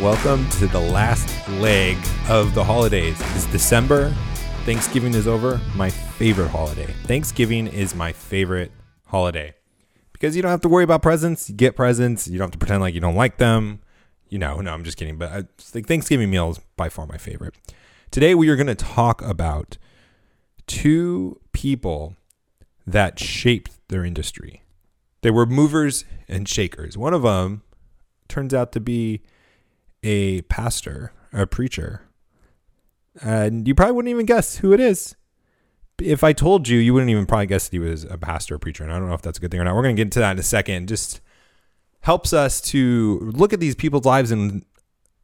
Welcome to the last leg of the holidays. It's December. Thanksgiving is over. My favorite holiday. Thanksgiving is my favorite holiday because you don't have to worry about presents. You get presents. You don't have to pretend like you don't like them. You know, no, I'm just kidding. But I think Thanksgiving meal is by far my favorite. Today we are going to talk about two people that shaped their industry. They were movers and shakers. One of them turns out to be a pastor, a preacher. And you probably wouldn't even guess who it is. If I told you, you wouldn't even probably guess that he was a pastor or preacher. And I don't know if that's a good thing or not. We're going to get into that in a second. Just helps us to look at these people's lives and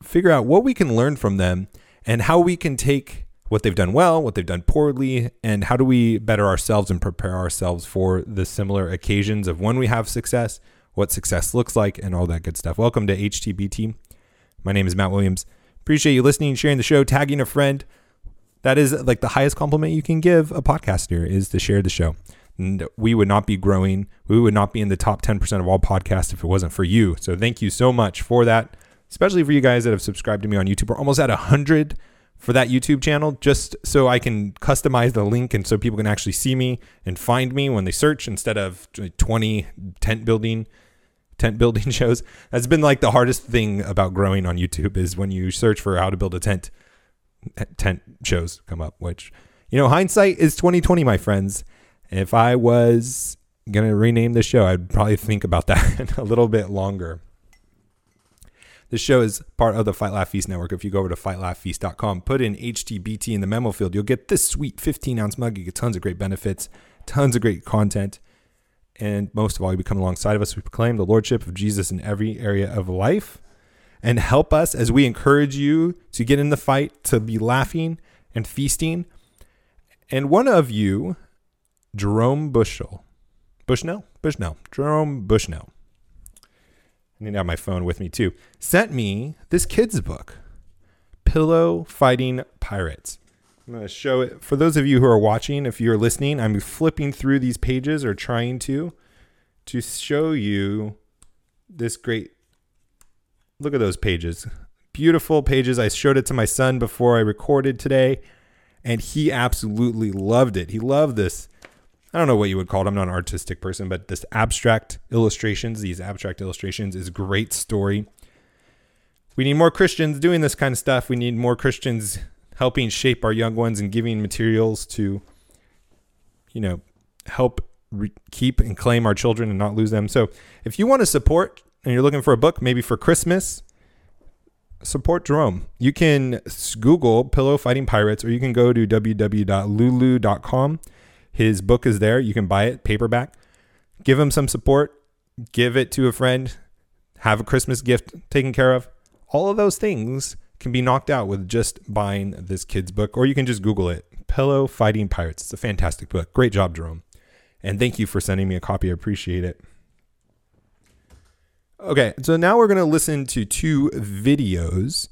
figure out what we can learn from them and how we can take what they've done well, what they've done poorly, and how do we better ourselves and prepare ourselves for the similar occasions of when we have success, what success looks like, and all that good stuff. Welcome to HTBT. My name is Matt Williams. Appreciate you listening, sharing the show, tagging a friend. That is like the highest compliment you can give a podcaster is to share the show. And we would not be growing. We would not be in the top 10% of all podcasts if it wasn't for you. So thank you so much for that, especially for you guys that have subscribed to me on YouTube. We're almost at 100 for that YouTube channel just so I can customize the link and so people can actually see me and find me when they search instead of 20 tent building tent building shows. That's been like the hardest thing about growing on YouTube is when you search for how to build a tent tent shows come up, which you know, hindsight is 2020, my friends. If I was to rename the show, I'd probably think about that a little bit longer. This show is part of the Fight Laugh Feast network. If you go over to fightlaughfeast.com, put in HTBT in the memo field, you'll get this sweet 15 ounce mug. You get tons of great benefits, tons of great content. And most of all, you become alongside of us. We proclaim the Lordship of Jesus in every area of life and help us as we encourage you to get in the fight, to be laughing and feasting. And one of you, Jerome Bushell, Bushnell, Bushnell, Jerome Bushnell, I need to have my phone with me too, sent me this kid's book, Pillow Fighting Pirates. I'm going to show it for those of you who are watching. If you're listening, I'm flipping through these pages or trying to to show you this great look at those pages. Beautiful pages. I showed it to my son before I recorded today and he absolutely loved it. He loved this. I don't know what you would call it. I'm not an artistic person, but this abstract illustrations, these abstract illustrations is great story. We need more Christians doing this kind of stuff. We need more Christians helping shape our young ones and giving materials to, you know, help re- keep and claim our children and not lose them. So if you want to support and you're looking for a book, maybe for Christmas, support Jerome. You can Google Pillow Fighting Pirates or you can go to www.lulu.com. His book is there. You can buy it paperback. Give him some support. Give it to a friend. Have a Christmas gift taken care of. All of those things can be knocked out with just buying this kid's book, or you can just Google it Pillow Fighting Pirates. It's a fantastic book. Great job, Jerome. And thank you for sending me a copy. I appreciate it. Okay, so now we're going to listen to two videos,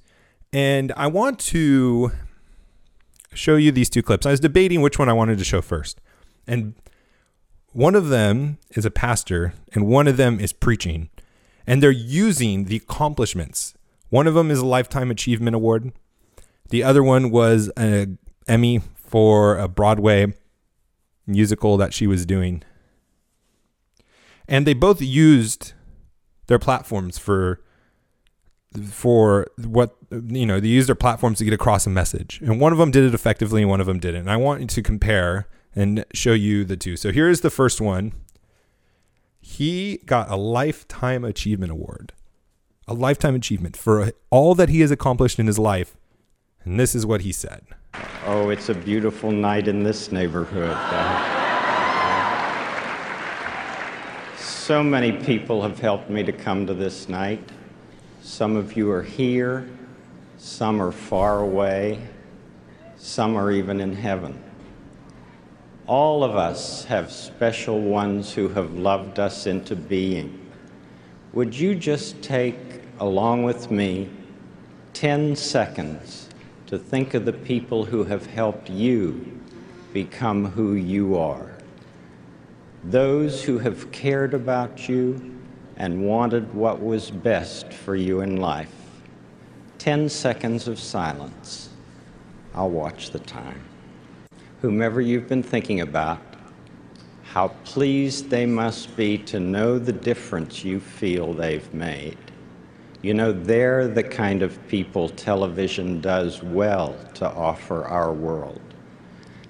and I want to show you these two clips. I was debating which one I wanted to show first. And one of them is a pastor, and one of them is preaching. And they're using the accomplishments one of them is a Lifetime Achievement Award. The other one was an Emmy for a Broadway musical that she was doing. And they both used their platforms for for what you know they used their platforms to get across a message. And one of them did it effectively and one of them didn't. And i want to compare and show you the two. So here's the first one. He got a lifetime achievement award a lifetime achievement for all that he has accomplished in his life. And this is what he said. Oh, it's a beautiful night in this neighborhood. So many people have helped me to come to this night. Some of you are here, some are far away, some are even in heaven. All of us have special ones who have loved us into being. Would you just take, along with me, 10 seconds to think of the people who have helped you become who you are? Those who have cared about you and wanted what was best for you in life. 10 seconds of silence. I'll watch the time. Whomever you've been thinking about, how pleased they must be to know the difference you feel they've made. You know, they're the kind of people television does well to offer our world.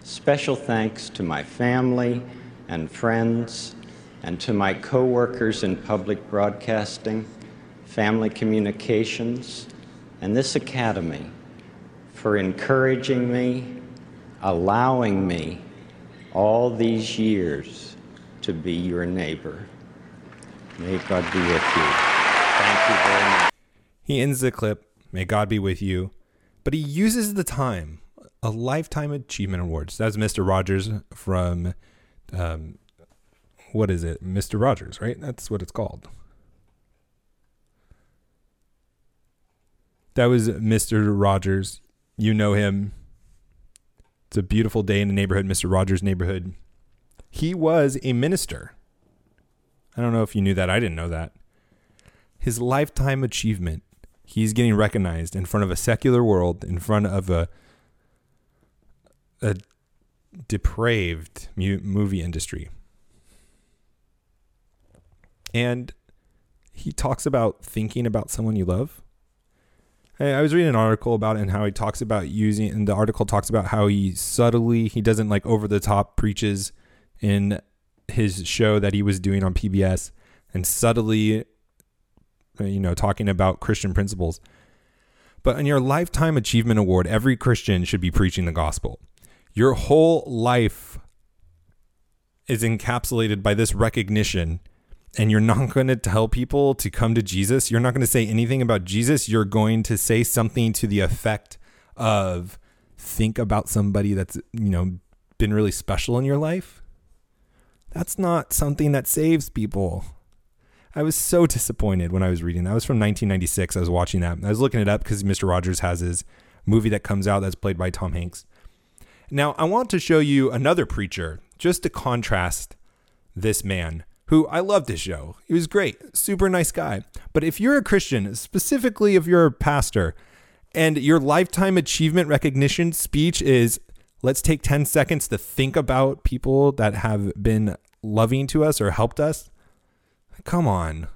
Special thanks to my family and friends and to my coworkers in public broadcasting, family communications, and this academy for encouraging me, allowing me all these years to be your neighbor. May God be with you. Thank you very much. He ends the clip, May God be with you, but he uses the time, a Lifetime Achievement Awards. That's Mr. Rogers from, um, what is it? Mr. Rogers, right? That's what it's called. That was Mr. Rogers. You know him. It's a beautiful day in the neighborhood, Mr. Rogers' neighborhood. He was a minister. I don't know if you knew that. I didn't know that. His lifetime achievement, he's getting recognized in front of a secular world, in front of a a depraved mu- movie industry. And he talks about thinking about someone you love. Hey, I was reading an article about it and how he talks about using, and the article talks about how he subtly, he doesn't like over the top preaches in his show that he was doing on PBS and subtly, Uh, you know, talking about Christian principles. But in your Lifetime Achievement Award, every Christian should be preaching the gospel. Your whole life is encapsulated by this recognition and you're not going to tell people to come to Jesus, you're not going to say anything about Jesus, you're going to say something to the effect of think about somebody that's, you know, been really special in your life. That's not something that saves people. I was so disappointed when I was reading that. That was from 1996. I was watching that. I was looking it up because Mr. Rogers has his movie that comes out that's played by Tom Hanks. Now, I want to show you another preacher just to contrast this man who I love this show. He was great, super nice guy. But if you're a Christian, specifically if you're a pastor, and your lifetime achievement recognition speech is let's take 10 seconds to think about people that have been loving to us or helped us. Come on.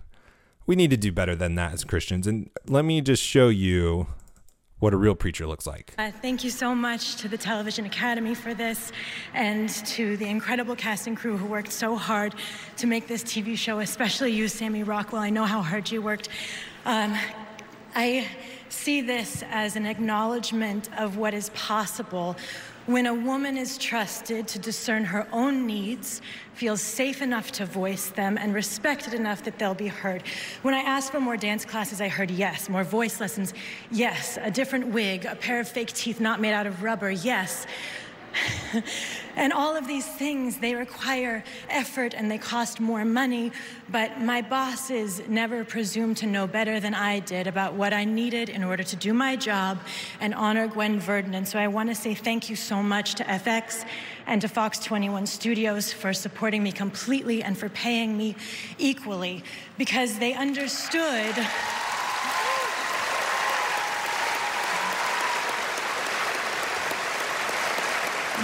We need to do better than that as Christians. And let me just show you what a real preacher looks like. Uh, thank you so much to the Television Academy for this and to the incredible cast and crew who worked so hard to make this TV show, especially you, Sammy Rockwell. I know how hard you worked. Um, I see this as an acknowledgement of what is possible when a woman is trusted to discern her own needs, feels safe enough to voice them, and respected enough that they'll be heard. When I asked for more dance classes, I heard yes. More voice lessons, yes. A different wig, a pair of fake teeth not made out of rubber, yes. and all of these things, they require effort and they cost more money. But my bosses never presumed to know better than I did about what I needed in order to do my job and honor Gwen Verdon. And so I want to say thank you so much to FX and to Fox 21 Studios for supporting me completely and for paying me equally because they understood.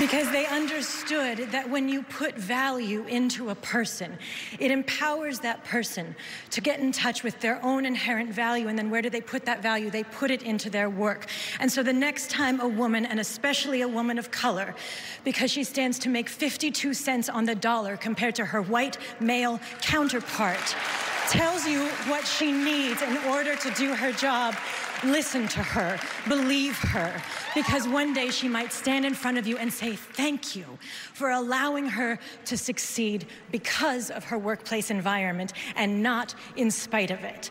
Because they understood that when you put value into a person, it empowers that person to get in touch with their own inherent value. And then where do they put that value? They put it into their work. And so the next time a woman, and especially a woman of color, because she stands to make 52 cents on the dollar compared to her white male counterpart, tells you what she needs in order to do her job, listen to her, believe her, because one day she might stand in front of you and say thank you for allowing her to succeed because of her workplace environment and not in spite of it.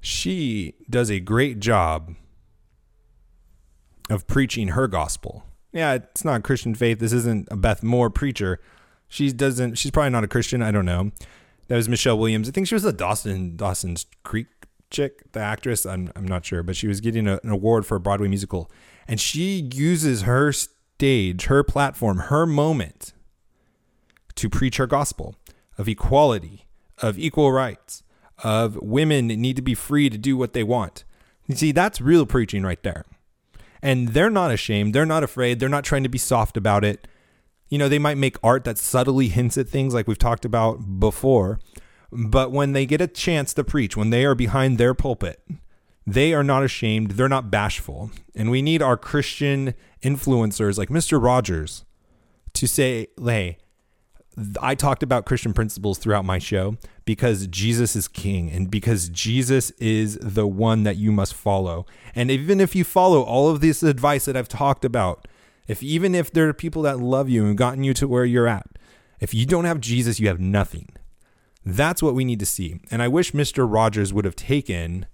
She does a great job of preaching her gospel. Yeah, it's not Christian faith. This isn't a Beth Moore preacher. She doesn't. She's probably not a Christian. I don't know. That was Michelle Williams. I think she was the Dawson Dawson's Creek chick, the actress. I'm I'm not sure, but she was getting a, an award for a Broadway musical, and she uses her stage, her platform, her moment to preach her gospel of equality, of equal rights, of women need to be free to do what they want. You see, that's real preaching right there. And they're not ashamed. They're not afraid. They're not trying to be soft about it. You know, they might make art that subtly hints at things like we've talked about before. But when they get a chance to preach, when they are behind their pulpit, they are not ashamed. They're not bashful. And we need our Christian influencers like Mr. Rogers to say, hey, I talked about Christian principles throughout my show because Jesus is king and because Jesus is the one that you must follow. And even if you follow all of this advice that I've talked about, if even if there are people that love you and gotten you to where you're at, if you don't have Jesus, you have nothing. That's what we need to see. And I wish Mr. Rogers would have taken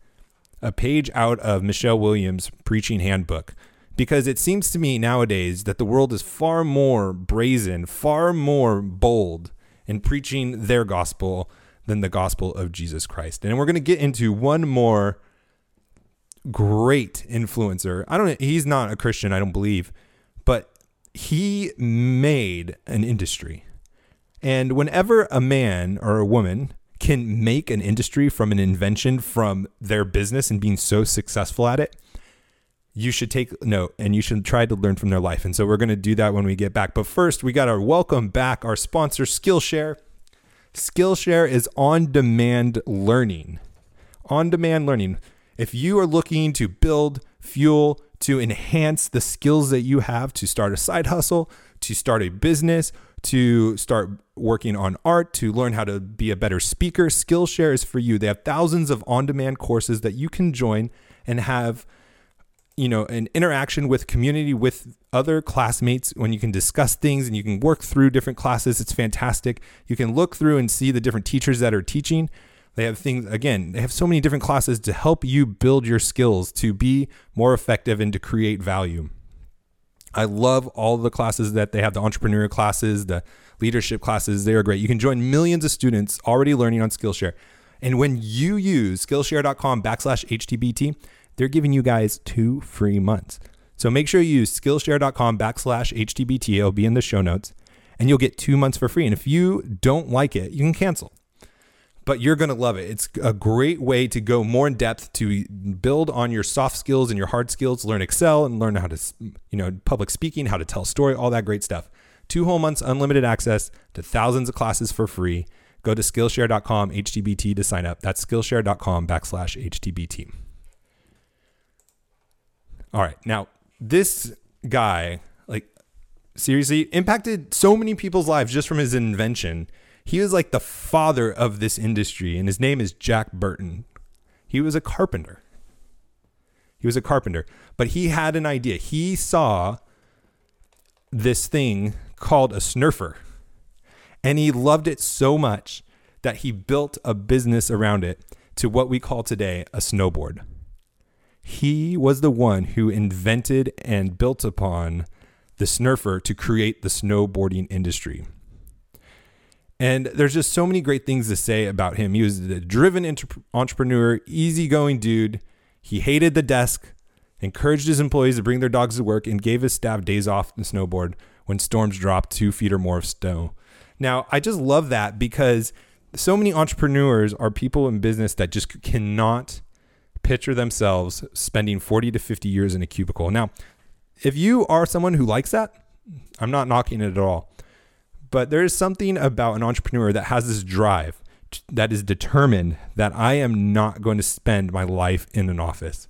a page out of Michelle Williams' preaching handbook because it seems to me nowadays that the world is far more brazen, far more bold in preaching their gospel than the gospel of Jesus Christ. And we're going to get into one more great influencer. I don't he's not a Christian, I don't believe, he made an industry. And whenever a man or a woman can make an industry from an invention from their business and being so successful at it, you should take note and you should try to learn from their life. And so we're going to do that when we get back. But first, we got to welcome back our sponsor, Skillshare. Skillshare is on demand learning. On demand learning. If you are looking to build, fuel, to enhance the skills that you have to start a side hustle, to start a business, to start working on art, to learn how to be a better speaker, Skillshare is for you. They have thousands of on demand courses that you can join and have you know an interaction with community with other classmates when you can discuss things and you can work through different classes. It's fantastic. You can look through and see the different teachers that are teaching they have things again they have so many different classes to help you build your skills to be more effective and to create value i love all the classes that they have the entrepreneur classes the leadership classes they are great you can join millions of students already learning on skillshare and when you use skillshare.com backslash htbt they're giving you guys two free months. So make sure you use Skillshare.com backslash HTBT. It'll be in the show notes, and you'll get two months for free. And if you don't like it, you can cancel. But you're going to love it. It's a great way to go more in depth to build on your soft skills and your hard skills, learn Excel and learn how to, you know, public speaking, how to tell a story, all that great stuff. Two whole months unlimited access to thousands of classes for free. Go to Skillshare.com HTBT to sign up. That's Skillshare.com backslash HTBT. All right. Now, this guy, like, seriously, impacted so many people's lives just from his invention. He was like the father of this industry, and his name is Jack Burton. He was a carpenter. He was a carpenter, but he had an idea. He saw this thing called a snurfer, and he loved it so much that he built a business around it to what we call today a snowboard. He was the one who invented and built upon the snurfer to create the snowboarding industry. And there's just so many great things to say about him. He was a driven entrepreneur, easygoing dude. He hated the desk, encouraged his employees to bring their dogs to work, and gave his staff days off to snowboard when storms dropped two feet or more of snow. Now, I just love that because so many entrepreneurs are people in business that just cannot picture themselves spending 40 to 50 years in a cubicle. Now, if you are someone who likes that, I'm not knocking it at all. But there is something about an entrepreneur that has this drive that is determined that I am not going to spend my life in an office.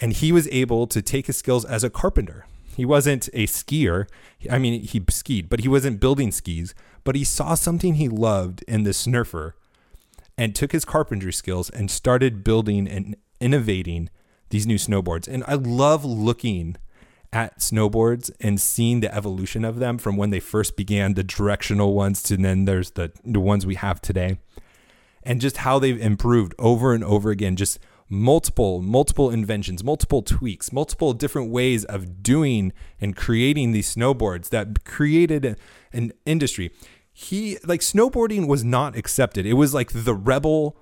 And he was able to take his skills as a carpenter. He wasn't a skier. I mean, he skied, but he wasn't building skis. But he saw something he loved in the snurfer and took his carpentry skills and started building and innovating these new snowboards. And I love looking at snowboards and seeing the evolution of them from when they first began, the directional ones, to then there's the, the ones we have today, and just how they've improved over and over again. Just multiple, multiple inventions, multiple tweaks, multiple different ways of doing and creating these snowboards that created an industry. He, like, snowboarding was not accepted. It was like the rebel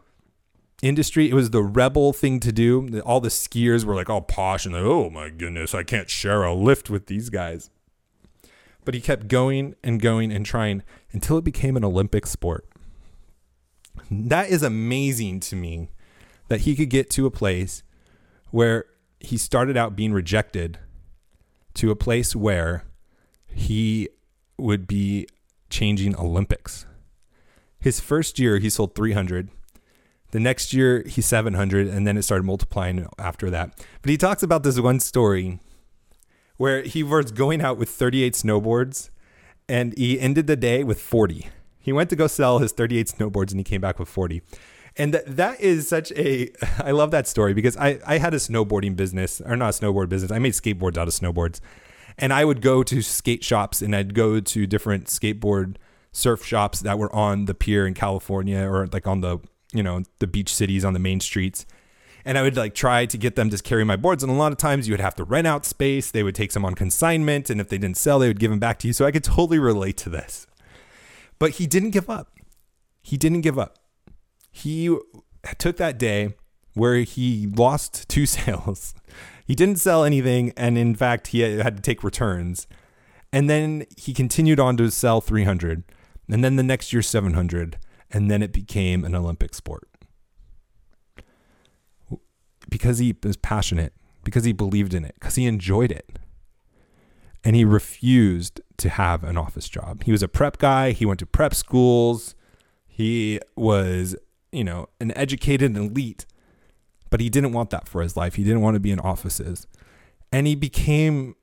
industry. It was the rebel thing to do. All the skiers were like all posh and like, oh my goodness, I can't share a lift with these guys. But he kept going and going and trying until it became an Olympic sport. that is amazing to me that he could get to a place where he started out being rejected to a place where he would be changing Olympics. His first year, he sold 300. The next year, he's 700, and then it started multiplying after that. But he talks about this one story where he was going out with 38 snowboards and he ended the day with 40. He went to go sell his 38 snowboards and he came back with 40. And th- that is such a, I love that story because I, I had a snowboarding business, or not a snowboard business. I made skateboards out of snowboards. And I would go to skate shops and I'd go to different skateboard surf shops that were on the pier in California or like on the, you know, the beach cities on the main streets. And I would like try to get them to carry my boards. And a lot of times you would have to rent out space. They would take some on consignment. And if they didn't sell, they would give them back to you. So I could totally relate to this. But he didn't give up. He didn't give up. He took that day where he lost two sales. He didn't sell anything. And in fact, he had to take returns. And then he continued on to sell 300. And then the next year, 700. And then it became an Olympic sport because he was passionate, because he believed in it, because he enjoyed it. And he refused to have an office job. He was a prep guy. He went to prep schools. He was, you know, an educated elite, but he didn't want that for his life. He didn't want to be in offices. And he became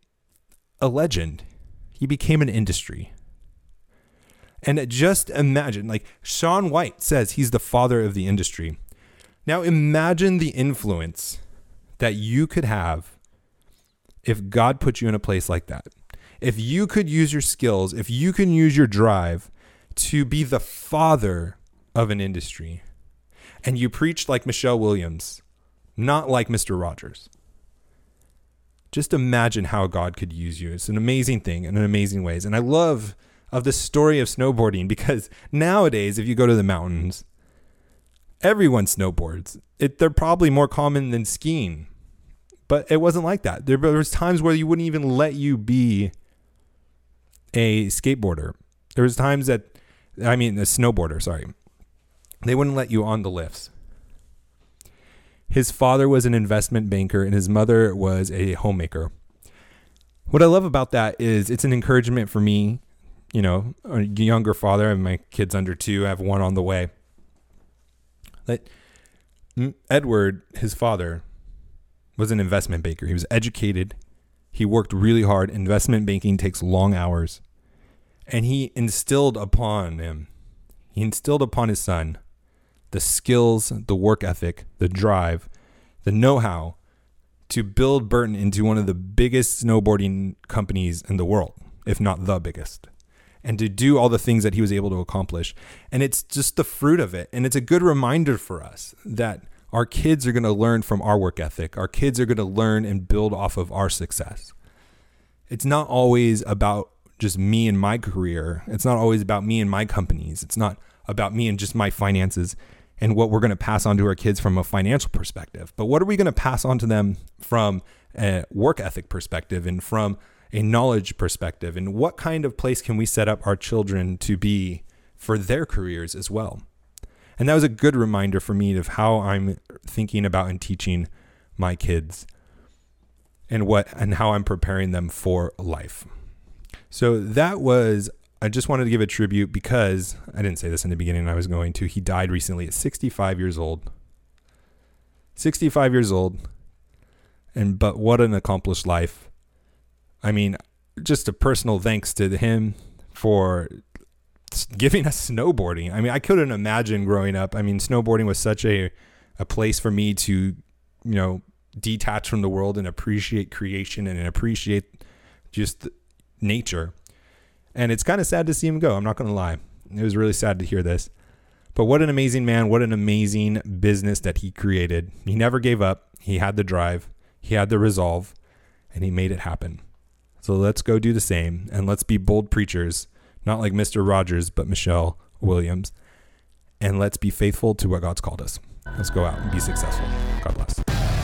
a legend. He became an industry. And just imagine, like Shaun White says, he's the father of the industry. Now imagine the influence that you could have if God put you in a place like that. If you could use your skills, if you can use your drive to be the father of an industry, and you preach like Michelle Williams, not like Mr. Rogers. Just imagine how God could use you. It's an amazing thing in amazing ways. And I love of the story of snowboarding because nowadays, if you go to the mountains, everyone snowboards. It, they're probably more common than skiing, but it wasn't like that. There, there was times where you wouldn't even let you be a skateboarder. There was times that, I mean, a snowboarder. Sorry, they wouldn't let you on the lifts. His father was an investment banker, and his mother was a homemaker. What I love about that is it's an encouragement for me. You know, a younger father. Have my kids under two. I have one on the way that Edward, his father, was an investment banker. He was educated. He worked really hard. Investment banking takes long hours. And he instilled upon him, he instilled upon his son the skills, the work ethic, the drive, the know how to build Burton into one of the biggest snowboarding companies in the world, if not the biggest and to do all the things that he was able to accomplish. And it's just the fruit of it. And it's a good reminder for us that our kids are going to learn from our work ethic. Our kids are going to learn and build off of our success. It's not always about just me and my career. It's not always about me and my companies. It's not about me and just my finances and what we're going to pass on to our kids from a financial perspective. But what are we going to pass on to them from a work ethic perspective and from a knowledge perspective and what kind of place can we set up our children to be for their careers as well. And that was a good reminder for me of how I'm thinking about and teaching my kids and what and how I'm preparing them for life. So that was I just wanted to give a tribute because I didn't say this in the beginning I was going to. He died recently at 65 years old. 65 years old. And but what an accomplished life I mean, just a personal thanks to him for giving us snowboarding. I mean, I couldn't imagine growing up. I mean, snowboarding was such a a place for me to, you know, detach from the world and appreciate creation and appreciate just nature. And it's kind of sad to see him go. I'm not going to lie. It was really sad to hear this. But what an amazing man. What an amazing business that he created. He never gave up. He had the drive, he had the resolve, and he made it happen. So let's go do the same and let's be bold preachers, not like Mr. Rogers, but Michelle Williams. And let's be faithful to what God's called us. Let's go out and be successful. God bless.